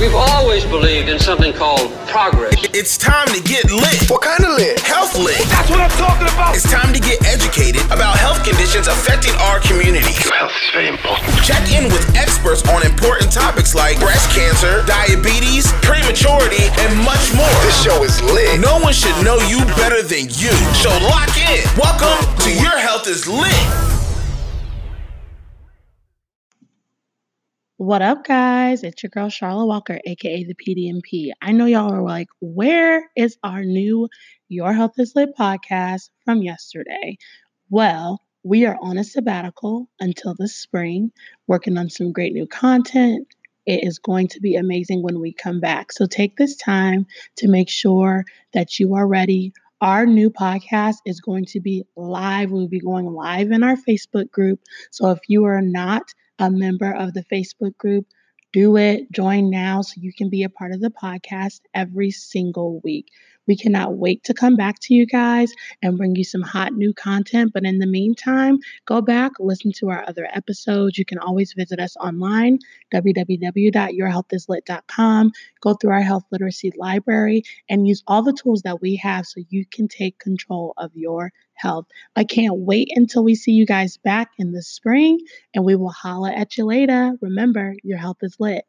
We've always believed in something called progress. It's time to get lit. What kind of lit? Health lit. That's what I'm talking about. It's time to get educated about health conditions affecting our community. Your health is very important. Check in with experts on important topics like breast cancer, diabetes, prematurity, and much more. This show is lit. No one should know you better than you. So lock in. Welcome to Your Health is Lit. What up, guys? It's your girl Charlotte Walker, aka the PDMP. I know y'all are like, where is our new Your Health is Lit podcast from yesterday? Well, we are on a sabbatical until the spring, working on some great new content. It is going to be amazing when we come back. So take this time to make sure that you are ready. Our new podcast is going to be live. We'll be going live in our Facebook group. So if you are not a member of the Facebook group, do it. Join now so you can be a part of the podcast every single week. We cannot wait to come back to you guys and bring you some hot new content. But in the meantime, go back, listen to our other episodes. You can always visit us online, www.yourhealthislit.com. Go through our health literacy library and use all the tools that we have so you can take control of your health. I can't wait until we see you guys back in the spring and we will holla at you later. Remember, your health is lit.